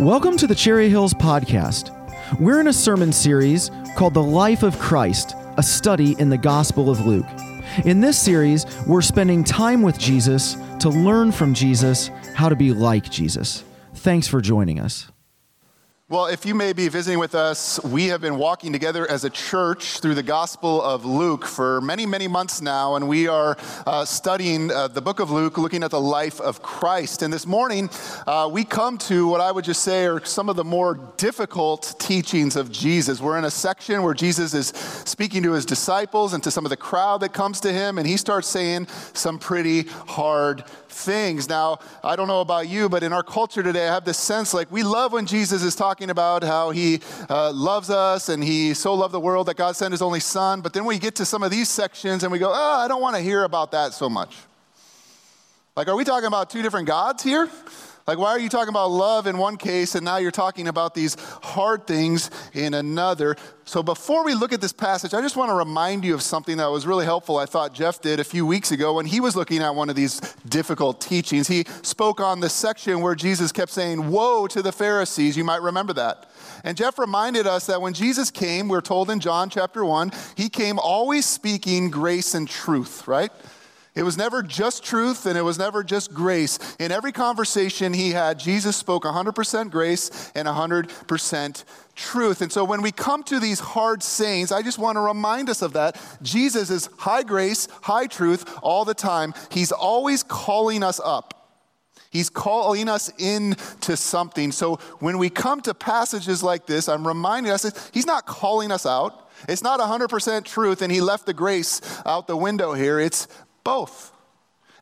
Welcome to the Cherry Hills Podcast. We're in a sermon series called The Life of Christ, a study in the Gospel of Luke. In this series, we're spending time with Jesus to learn from Jesus how to be like Jesus. Thanks for joining us. Well, if you may be visiting with us, we have been walking together as a church through the Gospel of Luke for many, many months now, and we are uh, studying uh, the book of Luke, looking at the life of Christ. And this morning, uh, we come to what I would just say are some of the more difficult teachings of Jesus. We're in a section where Jesus is speaking to his disciples and to some of the crowd that comes to him, and he starts saying some pretty hard things. Now, I don't know about you, but in our culture today, I have this sense like we love when Jesus is talking about how he uh, loves us and he so loved the world that God sent his only son. But then we get to some of these sections and we go, oh, I don't want to hear about that so much. Like, are we talking about two different gods here? Like, why are you talking about love in one case and now you're talking about these hard things in another? So, before we look at this passage, I just want to remind you of something that was really helpful, I thought Jeff did a few weeks ago when he was looking at one of these difficult teachings. He spoke on the section where Jesus kept saying, Woe to the Pharisees. You might remember that. And Jeff reminded us that when Jesus came, we're told in John chapter 1, he came always speaking grace and truth, right? It was never just truth and it was never just grace. In every conversation he had, Jesus spoke 100% grace and 100% truth. And so when we come to these hard sayings, I just want to remind us of that. Jesus is high grace, high truth all the time. He's always calling us up. He's calling us into something. So when we come to passages like this, I'm reminding us that he's not calling us out. It's not 100% truth, and he left the grace out the window here. It's both.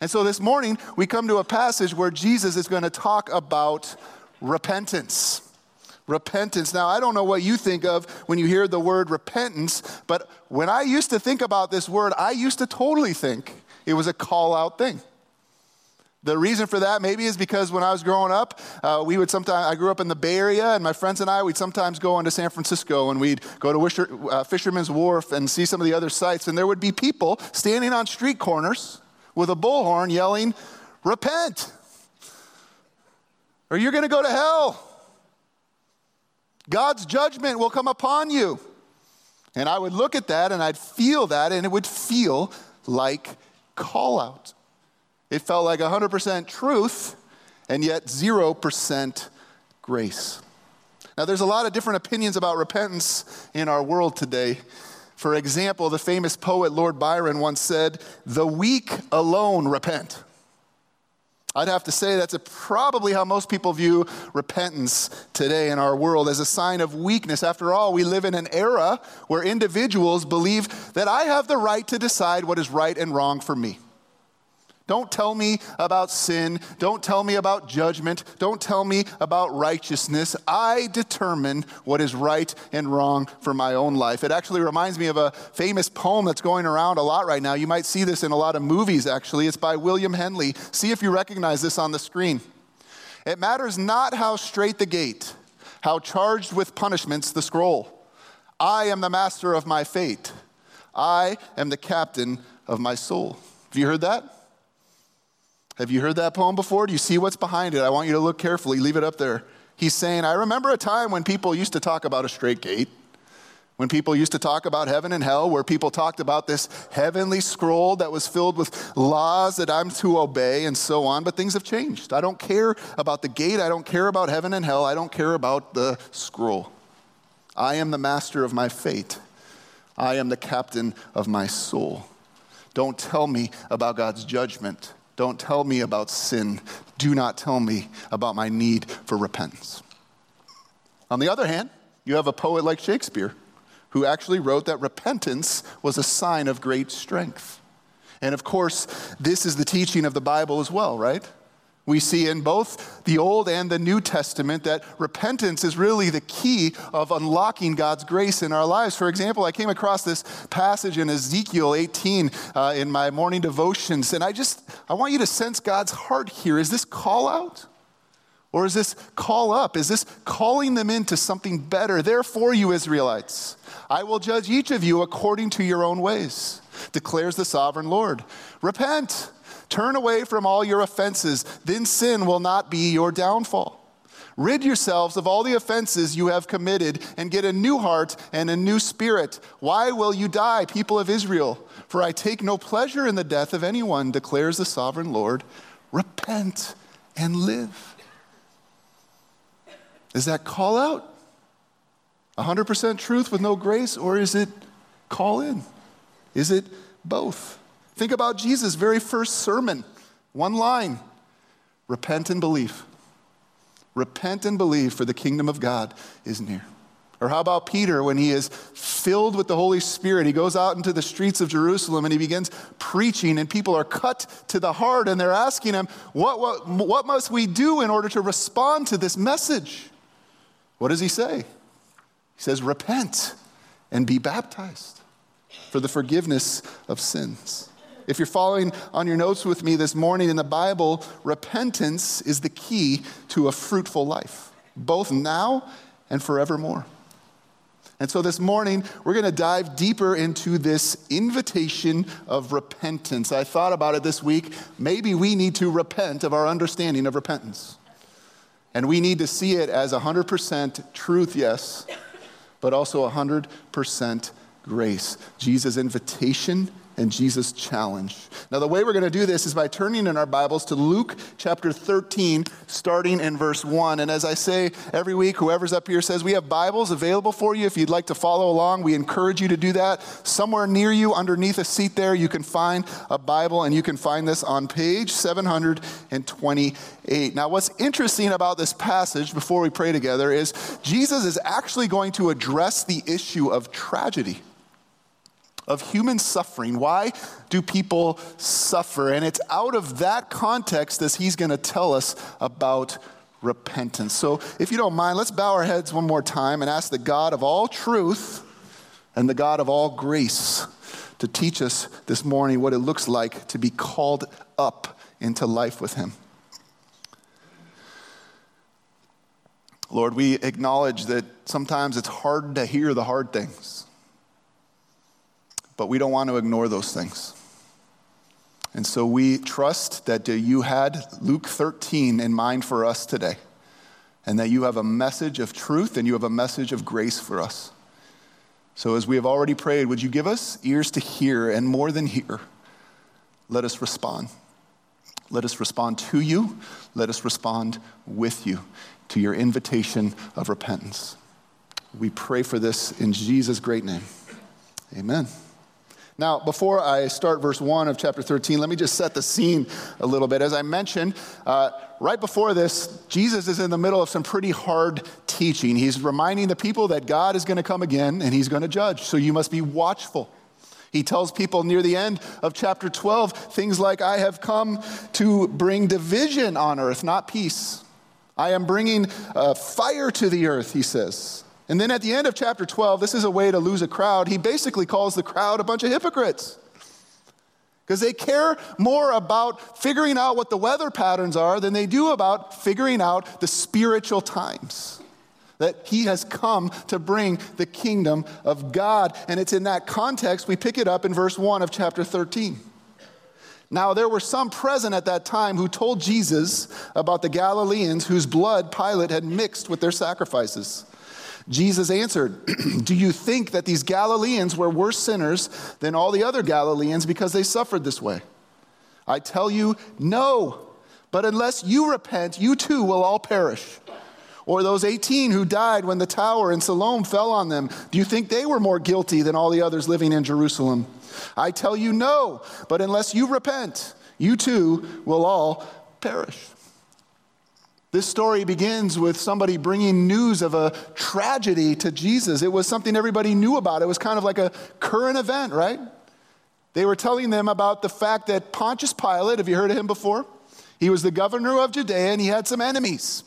And so this morning, we come to a passage where Jesus is going to talk about repentance. Repentance. Now, I don't know what you think of when you hear the word repentance, but when I used to think about this word, I used to totally think it was a call out thing. The reason for that maybe is because when I was growing up, uh, we would sometimes, I grew up in the Bay Area, and my friends and I, we'd sometimes go into San Francisco and we'd go to Wisher, uh, Fisherman's Wharf and see some of the other sites, and there would be people standing on street corners with a bullhorn yelling, Repent, or you're going to go to hell. God's judgment will come upon you. And I would look at that and I'd feel that, and it would feel like call out. It felt like 100% truth and yet 0% grace. Now, there's a lot of different opinions about repentance in our world today. For example, the famous poet Lord Byron once said, The weak alone repent. I'd have to say that's probably how most people view repentance today in our world as a sign of weakness. After all, we live in an era where individuals believe that I have the right to decide what is right and wrong for me. Don't tell me about sin. Don't tell me about judgment. Don't tell me about righteousness. I determine what is right and wrong for my own life. It actually reminds me of a famous poem that's going around a lot right now. You might see this in a lot of movies, actually. It's by William Henley. See if you recognize this on the screen. It matters not how straight the gate, how charged with punishments the scroll. I am the master of my fate. I am the captain of my soul. Have you heard that? Have you heard that poem before? Do you see what's behind it? I want you to look carefully. Leave it up there. He's saying, I remember a time when people used to talk about a straight gate, when people used to talk about heaven and hell, where people talked about this heavenly scroll that was filled with laws that I'm to obey and so on, but things have changed. I don't care about the gate. I don't care about heaven and hell. I don't care about the scroll. I am the master of my fate. I am the captain of my soul. Don't tell me about God's judgment. Don't tell me about sin. Do not tell me about my need for repentance. On the other hand, you have a poet like Shakespeare who actually wrote that repentance was a sign of great strength. And of course, this is the teaching of the Bible as well, right? We see in both the Old and the New Testament that repentance is really the key of unlocking God's grace in our lives. For example, I came across this passage in Ezekiel 18 uh, in my morning devotions, and I just I want you to sense God's heart here. Is this call out? Or is this call up? Is this calling them into something better? Therefore, you Israelites, I will judge each of you according to your own ways, declares the sovereign Lord. Repent Turn away from all your offenses, then sin will not be your downfall. Rid yourselves of all the offenses you have committed and get a new heart and a new spirit. Why will you die, people of Israel? For I take no pleasure in the death of anyone, declares the sovereign Lord. Repent and live. Is that call out? 100% truth with no grace, or is it call in? Is it both? Think about Jesus' very first sermon. One line repent and believe. Repent and believe, for the kingdom of God is near. Or how about Peter when he is filled with the Holy Spirit? He goes out into the streets of Jerusalem and he begins preaching, and people are cut to the heart and they're asking him, What, what, what must we do in order to respond to this message? What does he say? He says, Repent and be baptized for the forgiveness of sins. If you're following on your notes with me this morning in the Bible, repentance is the key to a fruitful life, both now and forevermore. And so this morning, we're going to dive deeper into this invitation of repentance. I thought about it this week. Maybe we need to repent of our understanding of repentance. And we need to see it as 100% truth, yes, but also 100% grace. Jesus' invitation and Jesus' challenge. Now, the way we're going to do this is by turning in our Bibles to Luke chapter 13, starting in verse 1. And as I say every week, whoever's up here says, We have Bibles available for you if you'd like to follow along. We encourage you to do that. Somewhere near you, underneath a seat there, you can find a Bible, and you can find this on page 728. Now, what's interesting about this passage before we pray together is Jesus is actually going to address the issue of tragedy of human suffering. Why do people suffer? And it's out of that context that he's going to tell us about repentance. So, if you don't mind, let's bow our heads one more time and ask the God of all truth and the God of all grace to teach us this morning what it looks like to be called up into life with him. Lord, we acknowledge that sometimes it's hard to hear the hard things. But we don't want to ignore those things. And so we trust that you had Luke 13 in mind for us today, and that you have a message of truth and you have a message of grace for us. So, as we have already prayed, would you give us ears to hear, and more than hear, let us respond. Let us respond to you. Let us respond with you to your invitation of repentance. We pray for this in Jesus' great name. Amen. Now, before I start verse 1 of chapter 13, let me just set the scene a little bit. As I mentioned, uh, right before this, Jesus is in the middle of some pretty hard teaching. He's reminding the people that God is going to come again and he's going to judge, so you must be watchful. He tells people near the end of chapter 12 things like, I have come to bring division on earth, not peace. I am bringing uh, fire to the earth, he says. And then at the end of chapter 12, this is a way to lose a crowd. He basically calls the crowd a bunch of hypocrites because they care more about figuring out what the weather patterns are than they do about figuring out the spiritual times. That he has come to bring the kingdom of God. And it's in that context we pick it up in verse 1 of chapter 13. Now, there were some present at that time who told Jesus about the Galileans whose blood Pilate had mixed with their sacrifices. Jesus answered, Do you think that these Galileans were worse sinners than all the other Galileans because they suffered this way? I tell you, no. But unless you repent, you too will all perish. Or those 18 who died when the tower in Siloam fell on them, do you think they were more guilty than all the others living in Jerusalem? I tell you, no. But unless you repent, you too will all perish. This story begins with somebody bringing news of a tragedy to Jesus. It was something everybody knew about. It was kind of like a current event, right? They were telling them about the fact that Pontius Pilate, have you heard of him before? He was the governor of Judea and he had some enemies.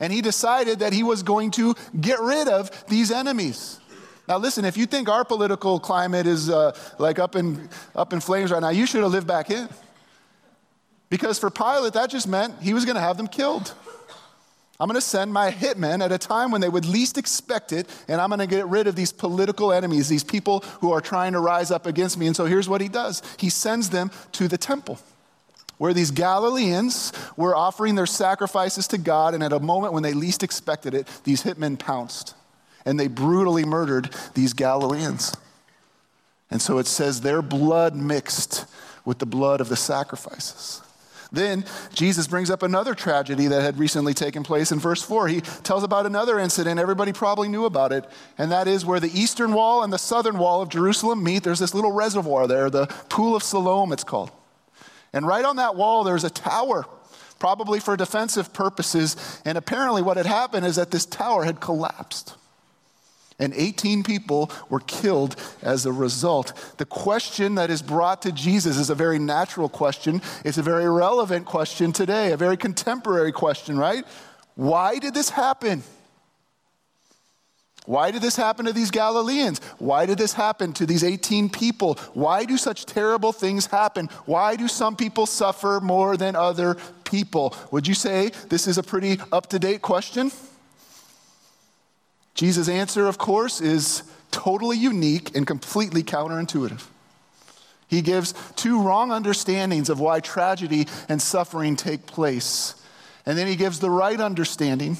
And he decided that he was going to get rid of these enemies. Now, listen, if you think our political climate is uh, like up in, up in flames right now, you should have lived back in. Because for Pilate, that just meant he was going to have them killed. I'm going to send my hitmen at a time when they would least expect it, and I'm going to get rid of these political enemies, these people who are trying to rise up against me. And so here's what he does he sends them to the temple. where these Galileans were offering their sacrifices to God, and at a moment when they least expected it, these hitmen pounced and they brutally murdered these Galileans. And so it says their blood mixed with the blood of the sacrifices. Then Jesus brings up another tragedy that had recently taken place in verse 4. He tells about another incident, everybody probably knew about it, and that is where the eastern wall and the southern wall of Jerusalem meet. There's this little reservoir there, the Pool of Siloam, it's called. And right on that wall, there's a tower, probably for defensive purposes. And apparently, what had happened is that this tower had collapsed. And 18 people were killed as a result. The question that is brought to Jesus is a very natural question. It's a very relevant question today, a very contemporary question, right? Why did this happen? Why did this happen to these Galileans? Why did this happen to these 18 people? Why do such terrible things happen? Why do some people suffer more than other people? Would you say this is a pretty up to date question? Jesus' answer, of course, is totally unique and completely counterintuitive. He gives two wrong understandings of why tragedy and suffering take place. And then he gives the right understanding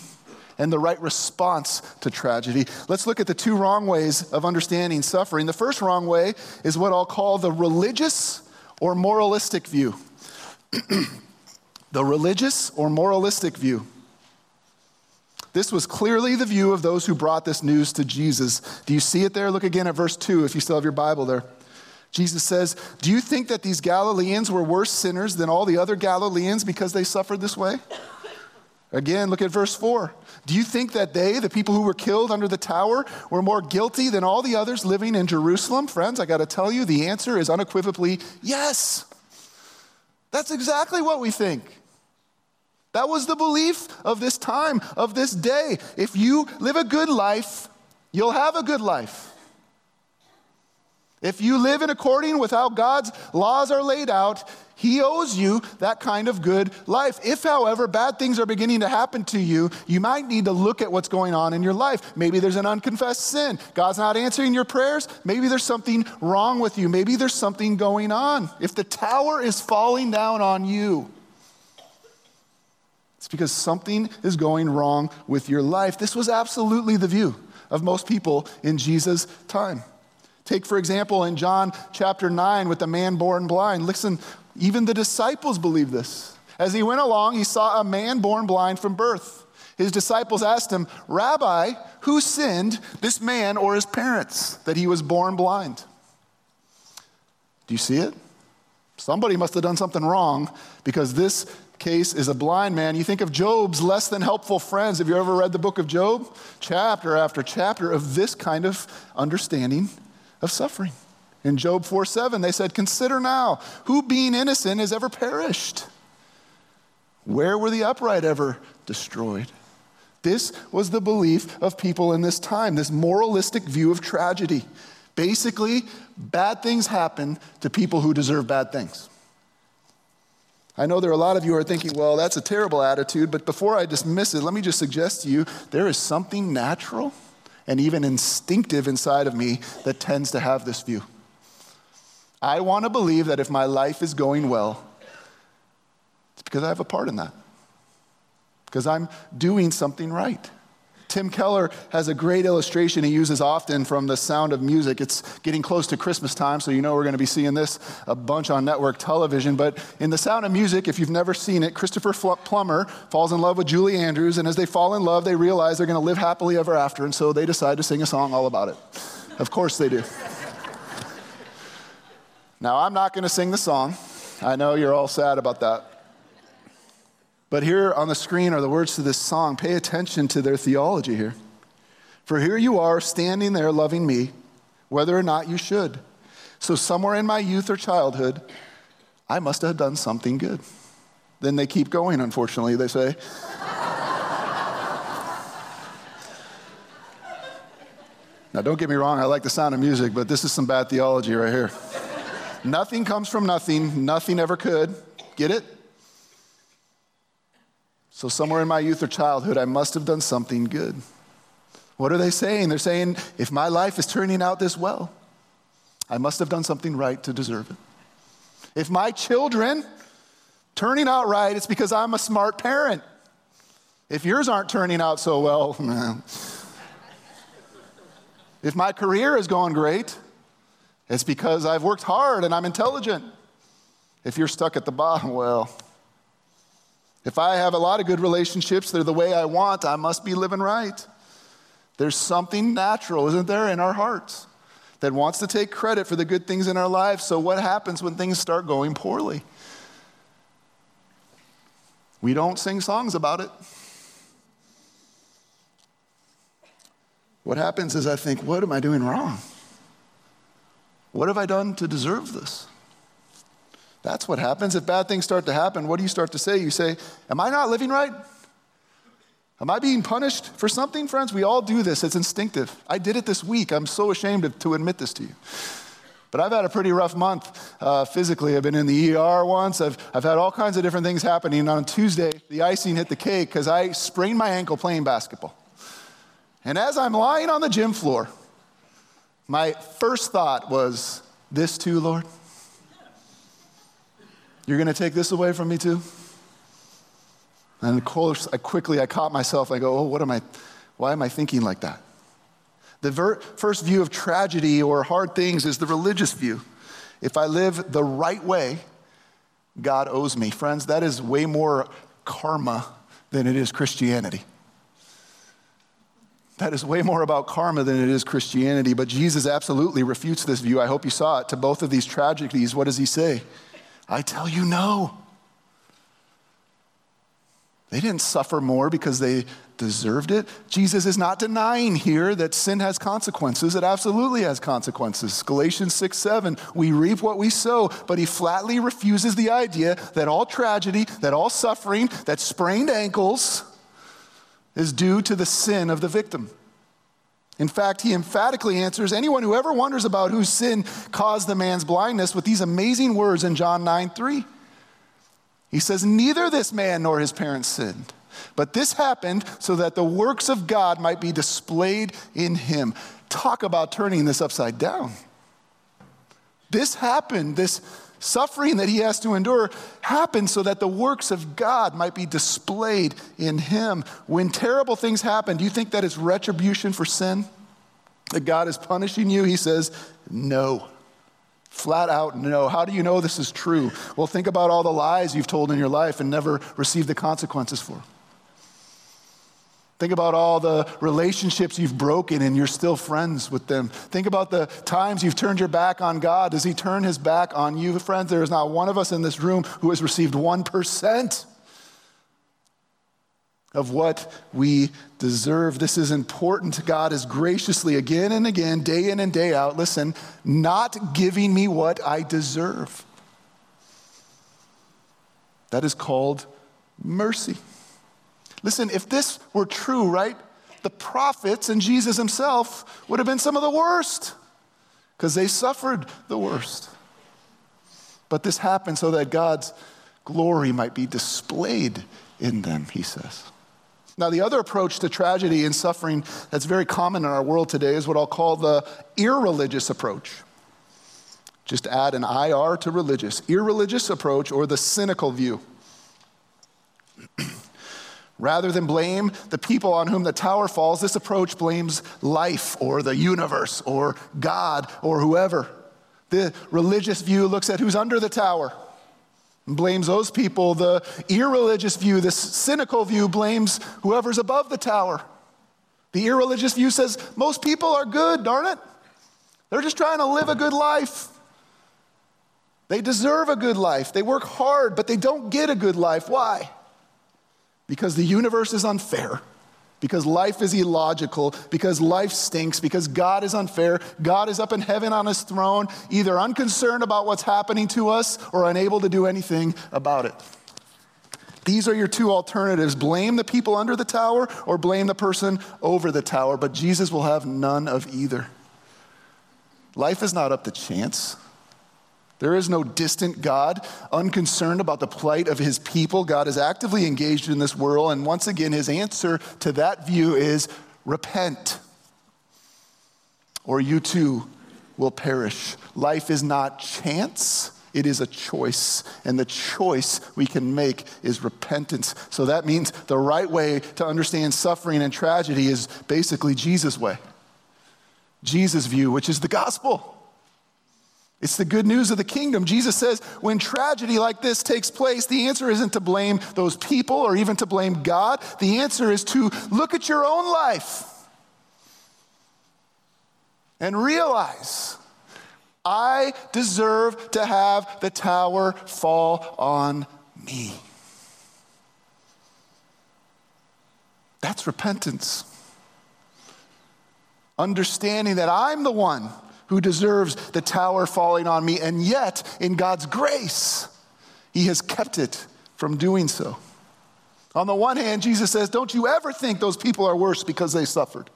and the right response to tragedy. Let's look at the two wrong ways of understanding suffering. The first wrong way is what I'll call the religious or moralistic view. the religious or moralistic view. This was clearly the view of those who brought this news to Jesus. Do you see it there? Look again at verse 2 if you still have your Bible there. Jesus says, Do you think that these Galileans were worse sinners than all the other Galileans because they suffered this way? Again, look at verse 4. Do you think that they, the people who were killed under the tower, were more guilty than all the others living in Jerusalem? Friends, I got to tell you, the answer is unequivocally yes. That's exactly what we think. That was the belief of this time, of this day. If you live a good life, you'll have a good life. If you live in according with how God's laws are laid out, he owes you that kind of good life. If, however, bad things are beginning to happen to you, you might need to look at what's going on in your life. Maybe there's an unconfessed sin. God's not answering your prayers. Maybe there's something wrong with you. Maybe there's something going on. If the tower is falling down on you, it's because something is going wrong with your life. This was absolutely the view of most people in Jesus' time. Take, for example, in John chapter 9 with the man born blind. Listen, even the disciples believed this. As he went along, he saw a man born blind from birth. His disciples asked him, Rabbi, who sinned, this man or his parents, that he was born blind? Do you see it? Somebody must have done something wrong because this case is a blind man. You think of Job's less than helpful friends. Have you ever read the book of Job? Chapter after chapter of this kind of understanding of suffering. In Job 4 7, they said, Consider now, who being innocent has ever perished? Where were the upright ever destroyed? This was the belief of people in this time, this moralistic view of tragedy. Basically, bad things happen to people who deserve bad things. I know there are a lot of you who are thinking, well, that's a terrible attitude, but before I dismiss it, let me just suggest to you there is something natural and even instinctive inside of me that tends to have this view. I want to believe that if my life is going well, it's because I have a part in that, because I'm doing something right. Tim Keller has a great illustration he uses often from the sound of music. It's getting close to Christmas time, so you know we're going to be seeing this a bunch on network television. But in the sound of music, if you've never seen it, Christopher Plummer falls in love with Julie Andrews, and as they fall in love, they realize they're going to live happily ever after, and so they decide to sing a song all about it. Of course they do. Now, I'm not going to sing the song. I know you're all sad about that. But here on the screen are the words to this song. Pay attention to their theology here. For here you are standing there loving me, whether or not you should. So, somewhere in my youth or childhood, I must have done something good. Then they keep going, unfortunately, they say. now, don't get me wrong, I like the sound of music, but this is some bad theology right here. Nothing comes from nothing, nothing ever could. Get it? So, somewhere in my youth or childhood, I must have done something good. What are they saying? They're saying, if my life is turning out this well, I must have done something right to deserve it. If my children, turning out right, it's because I'm a smart parent. If yours aren't turning out so well, if my career is going great, it's because I've worked hard and I'm intelligent. If you're stuck at the bottom, well, if I have a lot of good relationships, they're the way I want, I must be living right. There's something natural, isn't there, in our hearts that wants to take credit for the good things in our lives. So, what happens when things start going poorly? We don't sing songs about it. What happens is I think, what am I doing wrong? What have I done to deserve this? That's what happens. If bad things start to happen, what do you start to say? You say, Am I not living right? Am I being punished for something, friends? We all do this. It's instinctive. I did it this week. I'm so ashamed to, to admit this to you. But I've had a pretty rough month uh, physically. I've been in the ER once. I've, I've had all kinds of different things happening. On Tuesday, the icing hit the cake because I sprained my ankle playing basketball. And as I'm lying on the gym floor, my first thought was, This too, Lord? You're going to take this away from me too? And of course, I quickly I caught myself. I go, oh, what am I? Why am I thinking like that? The ver- first view of tragedy or hard things is the religious view. If I live the right way, God owes me. Friends, that is way more karma than it is Christianity. That is way more about karma than it is Christianity. But Jesus absolutely refutes this view. I hope you saw it. To both of these tragedies, what does he say? I tell you no. They didn't suffer more because they deserved it. Jesus is not denying here that sin has consequences. It absolutely has consequences. Galatians 6 7, we reap what we sow, but he flatly refuses the idea that all tragedy, that all suffering, that sprained ankles is due to the sin of the victim. In fact, he emphatically answers anyone who ever wonders about whose sin caused the man's blindness with these amazing words in John 9 3. He says, Neither this man nor his parents sinned, but this happened so that the works of God might be displayed in him. Talk about turning this upside down. This happened, this suffering that he has to endure happened so that the works of God might be displayed in him. When terrible things happen, do you think that it's retribution for sin? That God is punishing you? He says, No. Flat out no. How do you know this is true? Well, think about all the lies you've told in your life and never received the consequences for. Think about all the relationships you've broken and you're still friends with them. Think about the times you've turned your back on God. Does He turn His back on you? Friends, there is not one of us in this room who has received 1% of what we deserve. This is important. God is graciously, again and again, day in and day out, listen, not giving me what I deserve. That is called mercy. Listen, if this were true, right, the prophets and Jesus himself would have been some of the worst because they suffered the worst. But this happened so that God's glory might be displayed in them, he says. Now, the other approach to tragedy and suffering that's very common in our world today is what I'll call the irreligious approach. Just add an IR to religious. Irreligious approach or the cynical view. Rather than blame the people on whom the tower falls, this approach blames life or the universe or God or whoever. The religious view looks at who's under the tower blames those people. The irreligious view, this cynical view, blames whoever's above the tower. The irreligious view says most people are good, darn it. They're just trying to live a good life. They deserve a good life. They work hard, but they don't get a good life. Why? Because the universe is unfair because life is illogical, because life stinks, because God is unfair. God is up in heaven on his throne, either unconcerned about what's happening to us or unable to do anything about it. These are your two alternatives blame the people under the tower or blame the person over the tower, but Jesus will have none of either. Life is not up to chance. There is no distant God, unconcerned about the plight of his people. God is actively engaged in this world. And once again, his answer to that view is repent, or you too will perish. Life is not chance, It is a choice, and the choice we can make is repentance. So that means the right way to understand suffering and tragedy is basically Jesus' way, Jesus' view, which is the gospel. It's the good news of the kingdom. Jesus says when tragedy like this takes place, the answer isn't to blame those people or even to blame God. The answer is to look at your own life and realize I deserve to have the tower fall on me. That's repentance. Understanding that I'm the one who deserves the tower falling on me, and yet, in God's grace, He has kept it from doing so. On the one hand, Jesus says, Don't you ever think those people are worse because they suffered.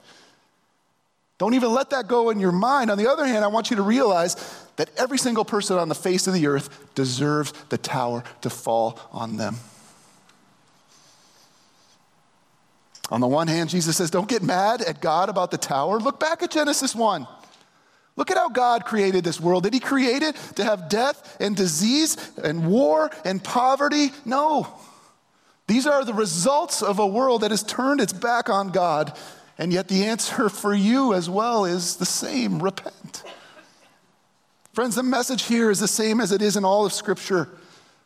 Don't even let that go in your mind. On the other hand, I want you to realize that every single person on the face of the earth deserves the tower to fall on them. On the one hand, Jesus says, Don't get mad at God about the tower. Look back at Genesis 1. Look at how God created this world. Did He create it to have death and disease and war and poverty? No. These are the results of a world that has turned its back on God. And yet, the answer for you as well is the same repent. Friends, the message here is the same as it is in all of Scripture.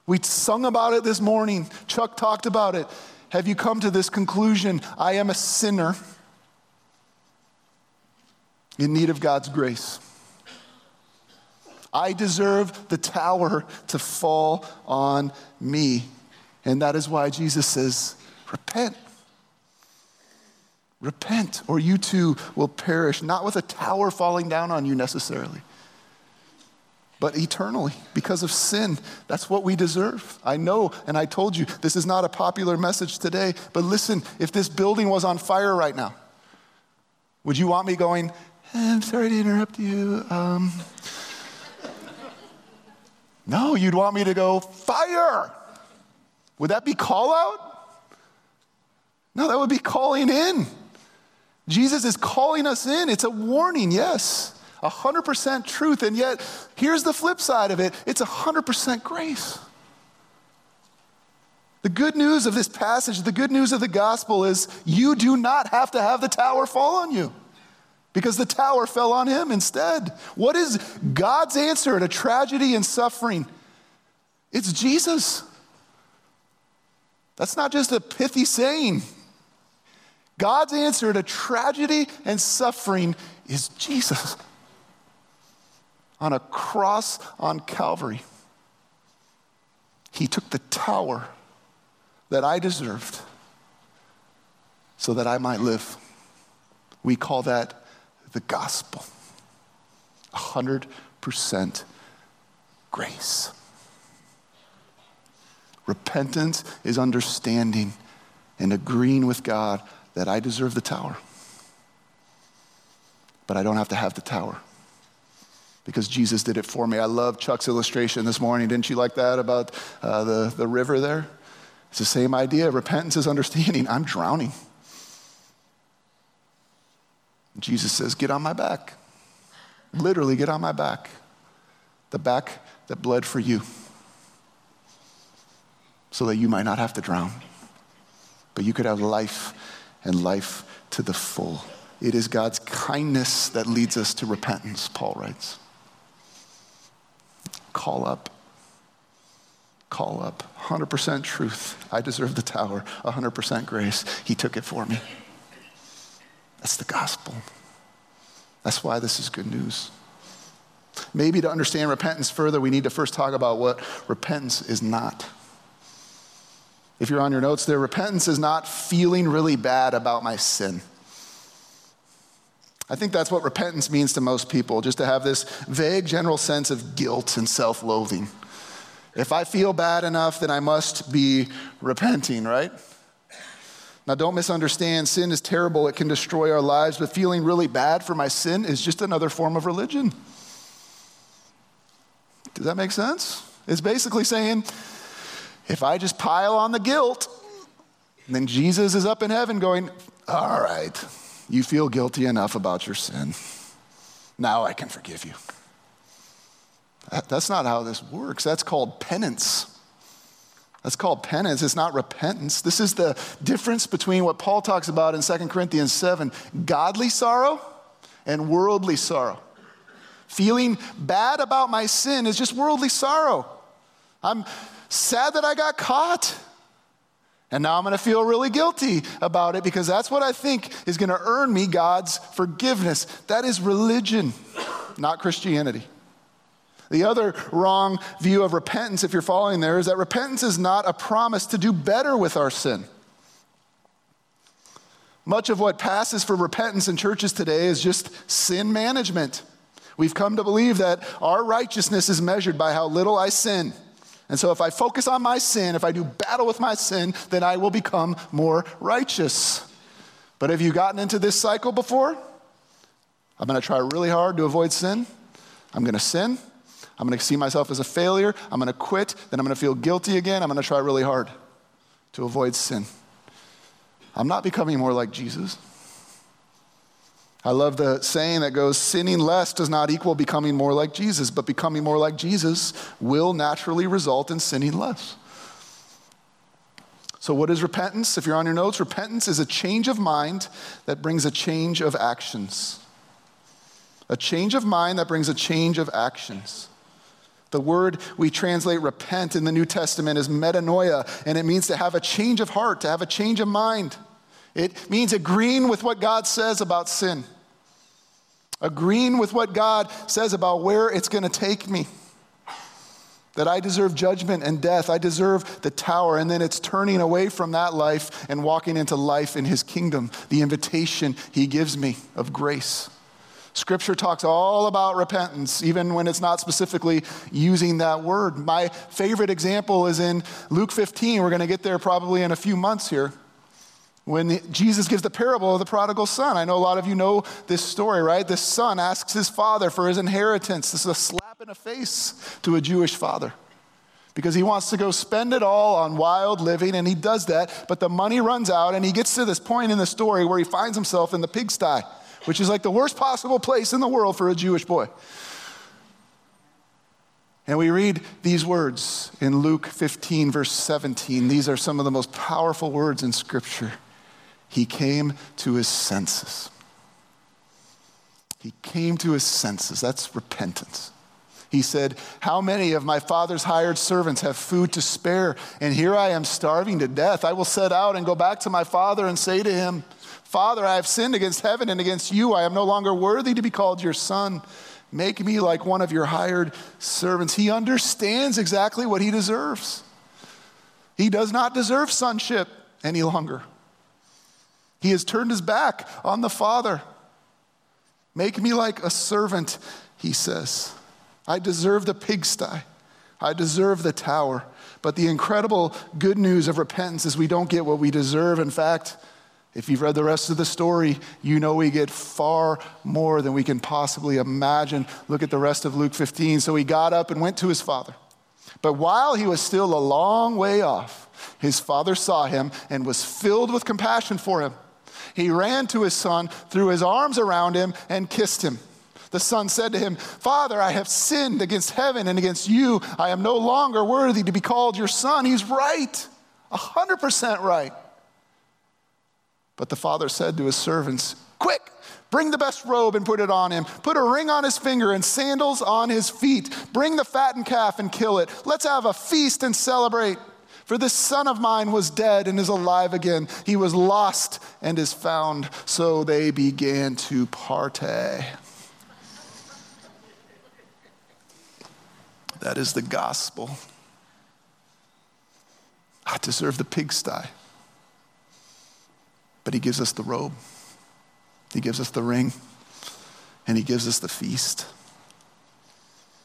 We sung about it this morning. Chuck talked about it. Have you come to this conclusion? I am a sinner in need of God's grace. I deserve the tower to fall on me. And that is why Jesus says, Repent. Repent, or you too will perish, not with a tower falling down on you necessarily, but eternally because of sin. That's what we deserve. I know, and I told you, this is not a popular message today, but listen, if this building was on fire right now, would you want me going, I'm sorry to interrupt you. Um, no, you'd want me to go, fire. Would that be call out? No, that would be calling in. Jesus is calling us in. It's a warning, yes. 100% truth. And yet, here's the flip side of it it's 100% grace. The good news of this passage, the good news of the gospel is you do not have to have the tower fall on you because the tower fell on him instead. What is God's answer to tragedy and suffering? It's Jesus. That's not just a pithy saying. God's answer to tragedy and suffering is Jesus on a cross on Calvary. He took the tower that I deserved so that I might live. We call that the gospel. 100% grace. Repentance is understanding and agreeing with God that I deserve the tower, but I don't have to have the tower because Jesus did it for me. I love Chuck's illustration this morning. Didn't you like that about uh, the, the river there? It's the same idea. Repentance is understanding. I'm drowning. Jesus says, Get on my back. Literally, get on my back. The back that bled for you, so that you might not have to drown, but you could have life and life to the full. It is God's kindness that leads us to repentance, Paul writes. Call up. Call up. 100% truth. I deserve the tower. 100% grace. He took it for me. That's the gospel. That's why this is good news. Maybe to understand repentance further, we need to first talk about what repentance is not. If you're on your notes there, repentance is not feeling really bad about my sin. I think that's what repentance means to most people, just to have this vague general sense of guilt and self loathing. If I feel bad enough, then I must be repenting, right? Now, don't misunderstand. Sin is terrible, it can destroy our lives, but feeling really bad for my sin is just another form of religion. Does that make sense? It's basically saying if I just pile on the guilt, then Jesus is up in heaven going, All right, you feel guilty enough about your sin. Now I can forgive you. That's not how this works. That's called penance. That's called penance. It's not repentance. This is the difference between what Paul talks about in 2 Corinthians 7 godly sorrow and worldly sorrow. Feeling bad about my sin is just worldly sorrow. I'm sad that I got caught. And now I'm going to feel really guilty about it because that's what I think is going to earn me God's forgiveness. That is religion, not Christianity. The other wrong view of repentance, if you're following there, is that repentance is not a promise to do better with our sin. Much of what passes for repentance in churches today is just sin management. We've come to believe that our righteousness is measured by how little I sin. And so, if I focus on my sin, if I do battle with my sin, then I will become more righteous. But have you gotten into this cycle before? I'm going to try really hard to avoid sin. I'm going to sin. I'm going to see myself as a failure. I'm going to quit. Then I'm going to feel guilty again. I'm going to try really hard to avoid sin. I'm not becoming more like Jesus. I love the saying that goes sinning less does not equal becoming more like Jesus, but becoming more like Jesus will naturally result in sinning less. So, what is repentance? If you're on your notes, repentance is a change of mind that brings a change of actions. A change of mind that brings a change of actions. The word we translate repent in the New Testament is metanoia, and it means to have a change of heart, to have a change of mind. It means agreeing with what God says about sin, agreeing with what God says about where it's going to take me. That I deserve judgment and death. I deserve the tower. And then it's turning away from that life and walking into life in His kingdom, the invitation He gives me of grace. Scripture talks all about repentance, even when it's not specifically using that word. My favorite example is in Luke 15. We're going to get there probably in a few months here. When Jesus gives the parable of the prodigal son. I know a lot of you know this story, right? This son asks his father for his inheritance. This is a slap in the face to a Jewish father because he wants to go spend it all on wild living, and he does that, but the money runs out, and he gets to this point in the story where he finds himself in the pigsty which is like the worst possible place in the world for a Jewish boy. And we read these words in Luke 15, verse 17. These are some of the most powerful words in Scripture. He came to his senses. He came to his senses. That's repentance. He said, How many of my father's hired servants have food to spare? And here I am starving to death. I will set out and go back to my father and say to him, Father, I have sinned against heaven and against you. I am no longer worthy to be called your son. Make me like one of your hired servants. He understands exactly what he deserves. He does not deserve sonship any longer. He has turned his back on the Father. Make me like a servant, he says. I deserve the pigsty. I deserve the tower. But the incredible good news of repentance is we don't get what we deserve. In fact, if you've read the rest of the story, you know we get far more than we can possibly imagine. Look at the rest of Luke 15. So he got up and went to his father. But while he was still a long way off, his father saw him and was filled with compassion for him. He ran to his son, threw his arms around him, and kissed him. The son said to him, Father, I have sinned against heaven and against you. I am no longer worthy to be called your son. He's right, 100% right. But the father said to his servants, Quick, bring the best robe and put it on him. Put a ring on his finger and sandals on his feet. Bring the fattened calf and kill it. Let's have a feast and celebrate. For this son of mine was dead and is alive again. He was lost and is found. So they began to party. That is the gospel. I deserve the pigsty. But he gives us the robe, he gives us the ring, and he gives us the feast.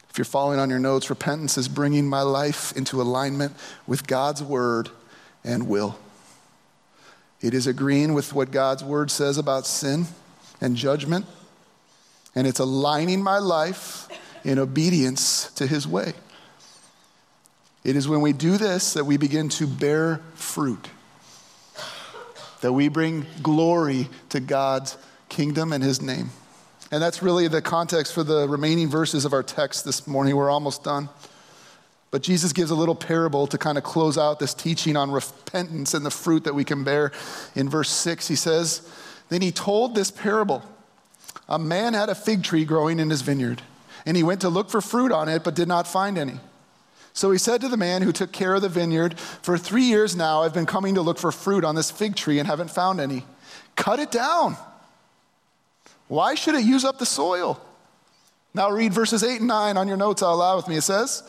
If you're following on your notes, repentance is bringing my life into alignment with God's word and will. It is agreeing with what God's word says about sin and judgment, and it's aligning my life in obedience to his way. It is when we do this that we begin to bear fruit that we bring glory to God's kingdom and his name. And that's really the context for the remaining verses of our text this morning. We're almost done. But Jesus gives a little parable to kind of close out this teaching on repentance and the fruit that we can bear. In verse 6, he says, Then he told this parable A man had a fig tree growing in his vineyard, and he went to look for fruit on it, but did not find any. So he said to the man who took care of the vineyard, For three years now I've been coming to look for fruit on this fig tree and haven't found any. Cut it down. Why should it use up the soil? Now read verses 8 and 9 on your notes out loud with me. It says,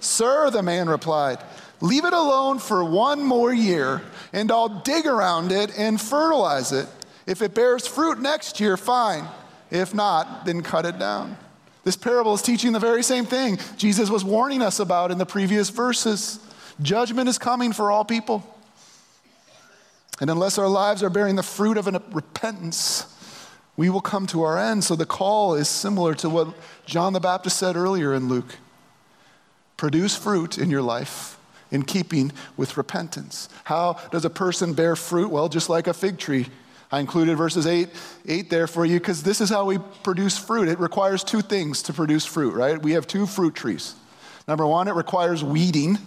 Sir, the man replied, leave it alone for one more year, and I'll dig around it and fertilize it. If it bears fruit next year, fine. If not, then cut it down. This parable is teaching the very same thing Jesus was warning us about in the previous verses. Judgment is coming for all people. And unless our lives are bearing the fruit of a repentance, we will come to our end. So the call is similar to what John the Baptist said earlier in Luke produce fruit in your life in keeping with repentance. How does a person bear fruit? Well, just like a fig tree. I included verses 8, 8 there for you because this is how we produce fruit. It requires two things to produce fruit, right? We have two fruit trees. Number one, it requires weeding.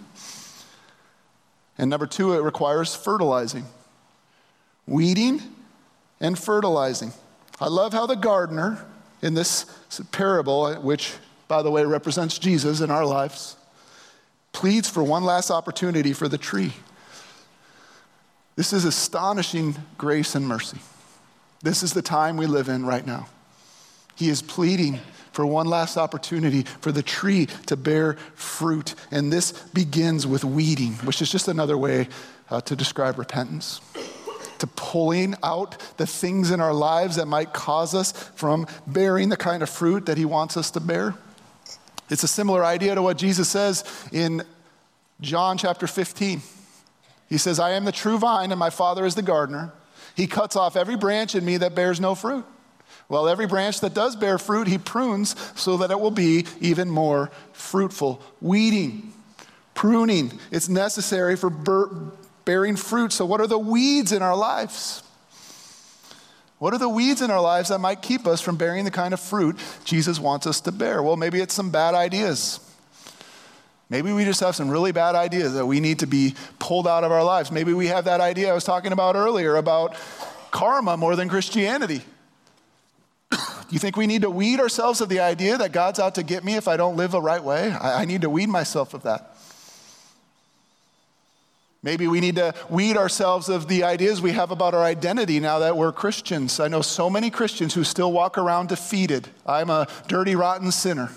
And number two, it requires fertilizing. Weeding and fertilizing. I love how the gardener in this parable, which, by the way, represents Jesus in our lives, pleads for one last opportunity for the tree. This is astonishing grace and mercy. This is the time we live in right now. He is pleading for one last opportunity for the tree to bear fruit. And this begins with weeding, which is just another way uh, to describe repentance. To pulling out the things in our lives that might cause us from bearing the kind of fruit that He wants us to bear. It's a similar idea to what Jesus says in John chapter 15. He says, I am the true vine, and my Father is the gardener. He cuts off every branch in me that bears no fruit. Well, every branch that does bear fruit, he prunes so that it will be even more fruitful. Weeding, pruning, it's necessary for bearing fruit. So, what are the weeds in our lives? What are the weeds in our lives that might keep us from bearing the kind of fruit Jesus wants us to bear? Well, maybe it's some bad ideas. Maybe we just have some really bad ideas that we need to be pulled out of our lives. Maybe we have that idea I was talking about earlier about karma more than Christianity. Do you think we need to weed ourselves of the idea that God's out to get me if I don't live the right way? I, I need to weed myself of that. Maybe we need to weed ourselves of the ideas we have about our identity now that we're Christians. I know so many Christians who still walk around defeated. I'm a dirty, rotten sinner.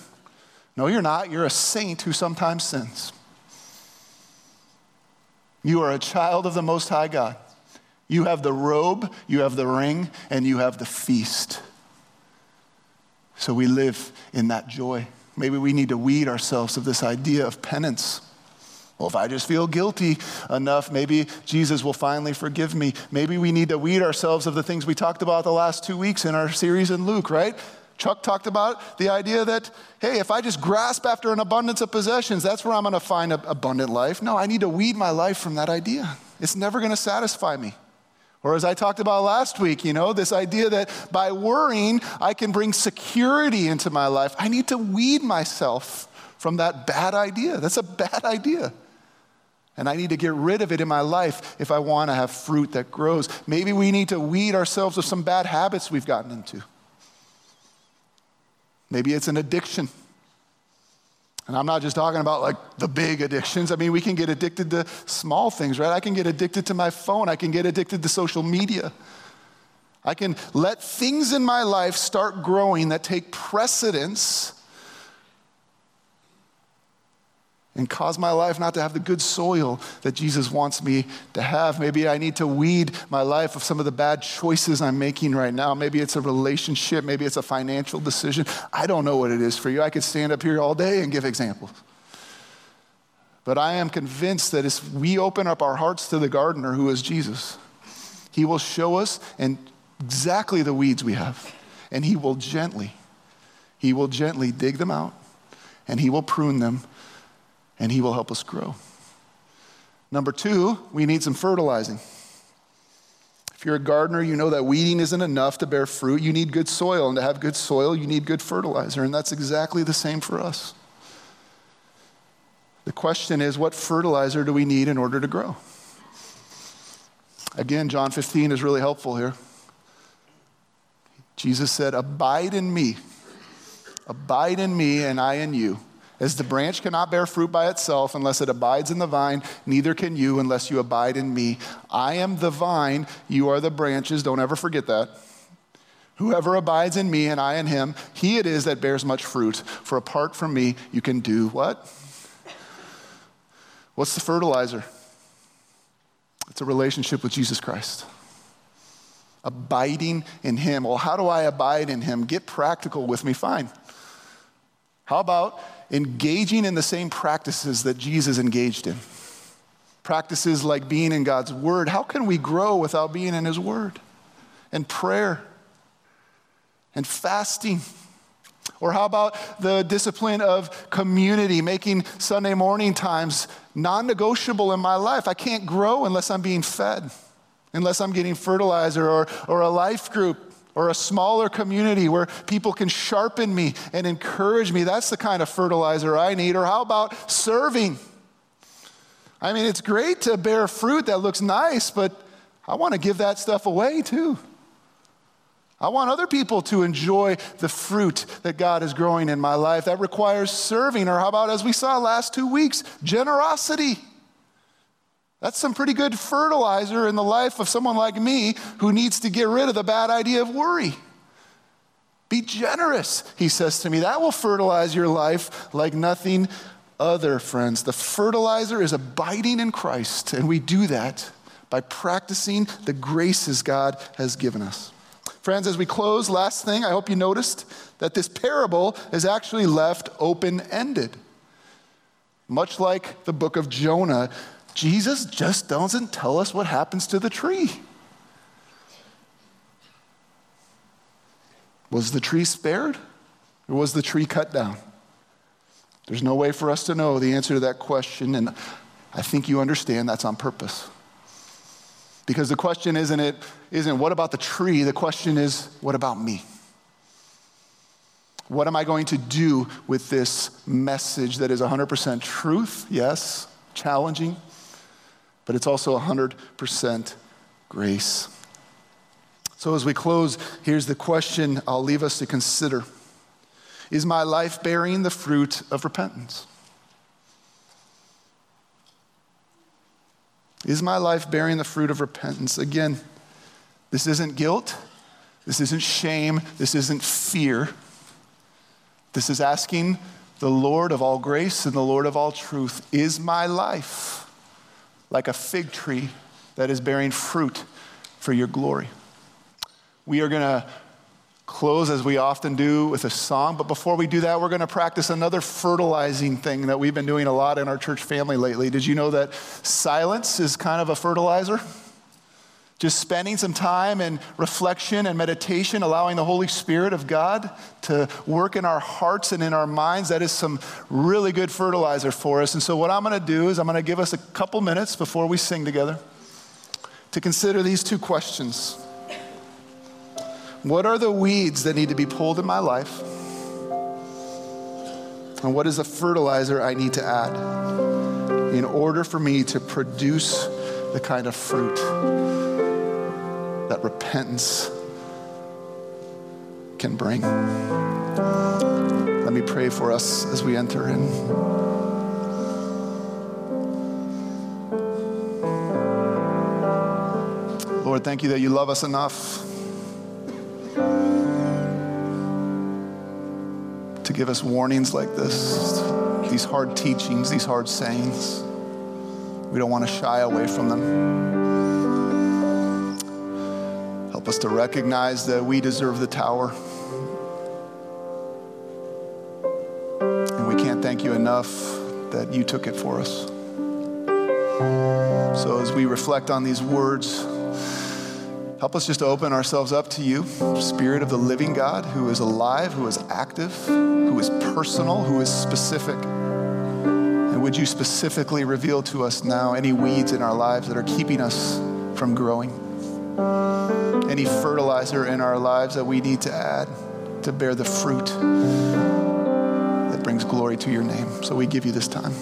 No, you're not. You're a saint who sometimes sins. You are a child of the Most High God. You have the robe, you have the ring, and you have the feast. So we live in that joy. Maybe we need to weed ourselves of this idea of penance. Well, if I just feel guilty enough, maybe Jesus will finally forgive me. Maybe we need to weed ourselves of the things we talked about the last two weeks in our series in Luke, right? Chuck talked about the idea that, hey, if I just grasp after an abundance of possessions, that's where I'm going to find an abundant life. No, I need to weed my life from that idea. It's never going to satisfy me. Or as I talked about last week, you know, this idea that by worrying, I can bring security into my life. I need to weed myself from that bad idea. That's a bad idea. And I need to get rid of it in my life if I want to have fruit that grows. Maybe we need to weed ourselves of some bad habits we've gotten into. Maybe it's an addiction. And I'm not just talking about like the big addictions. I mean, we can get addicted to small things, right? I can get addicted to my phone, I can get addicted to social media. I can let things in my life start growing that take precedence and cause my life not to have the good soil that Jesus wants me to have. Maybe I need to weed my life of some of the bad choices I'm making right now. Maybe it's a relationship, maybe it's a financial decision. I don't know what it is for you. I could stand up here all day and give examples. But I am convinced that as we open up our hearts to the gardener who is Jesus, he will show us and exactly the weeds we have. And he will gently, he will gently dig them out and he will prune them and He will help us grow. Number two, we need some fertilizing. If you're a gardener, you know that weeding isn't enough to bear fruit. You need good soil, and to have good soil, you need good fertilizer, and that's exactly the same for us. The question is, what fertilizer do we need in order to grow? Again, John 15 is really helpful here. Jesus said, Abide in me. Abide in me, and I in you. As the branch cannot bear fruit by itself unless it abides in the vine, neither can you unless you abide in me. I am the vine, you are the branches. Don't ever forget that. Whoever abides in me and I in him, he it is that bears much fruit. For apart from me, you can do what? What's the fertilizer? It's a relationship with Jesus Christ. Abiding in him. Well, how do I abide in him? Get practical with me, fine. How about engaging in the same practices that Jesus engaged in? Practices like being in God's Word. How can we grow without being in His Word? And prayer and fasting. Or how about the discipline of community, making Sunday morning times non negotiable in my life? I can't grow unless I'm being fed, unless I'm getting fertilizer or, or a life group or a smaller community where people can sharpen me and encourage me. That's the kind of fertilizer I need. Or how about serving? I mean, it's great to bear fruit that looks nice, but I want to give that stuff away too. I want other people to enjoy the fruit that God is growing in my life. That requires serving, or how about, as we saw last two weeks, generosity. That's some pretty good fertilizer in the life of someone like me who needs to get rid of the bad idea of worry. Be generous, he says to me. That will fertilize your life like nothing other, friends. The fertilizer is abiding in Christ, and we do that by practicing the graces God has given us. Friends, as we close, last thing, I hope you noticed that this parable is actually left open ended. Much like the book of Jonah, Jesus just doesn't tell us what happens to the tree. Was the tree spared or was the tree cut down? There's no way for us to know the answer to that question, and I think you understand that's on purpose. Because the question isn't it isn't what about the tree? The question is what about me? What am I going to do with this message that is 100% truth? Yes, challenging, but it's also 100% grace. So, as we close, here's the question I'll leave us to consider Is my life bearing the fruit of repentance? Is my life bearing the fruit of repentance? Again, this isn't guilt, this isn't shame, this isn't fear. This is asking the Lord of all grace and the Lord of all truth Is my life like a fig tree that is bearing fruit for your glory. We are going to close as we often do with a song, but before we do that, we're going to practice another fertilizing thing that we've been doing a lot in our church family lately. Did you know that silence is kind of a fertilizer? Just spending some time in reflection and meditation, allowing the Holy Spirit of God to work in our hearts and in our minds, that is some really good fertilizer for us. And so, what I'm going to do is, I'm going to give us a couple minutes before we sing together to consider these two questions What are the weeds that need to be pulled in my life? And what is the fertilizer I need to add in order for me to produce the kind of fruit? That repentance can bring. Let me pray for us as we enter in. Lord, thank you that you love us enough to give us warnings like this, these hard teachings, these hard sayings. We don't want to shy away from them. Us to recognize that we deserve the tower. And we can't thank you enough that you took it for us. So as we reflect on these words, help us just to open ourselves up to you, Spirit of the living God, who is alive, who is active, who is personal, who is specific. And would you specifically reveal to us now any weeds in our lives that are keeping us from growing? Any fertilizer in our lives that we need to add to bear the fruit that brings glory to your name. So we give you this time.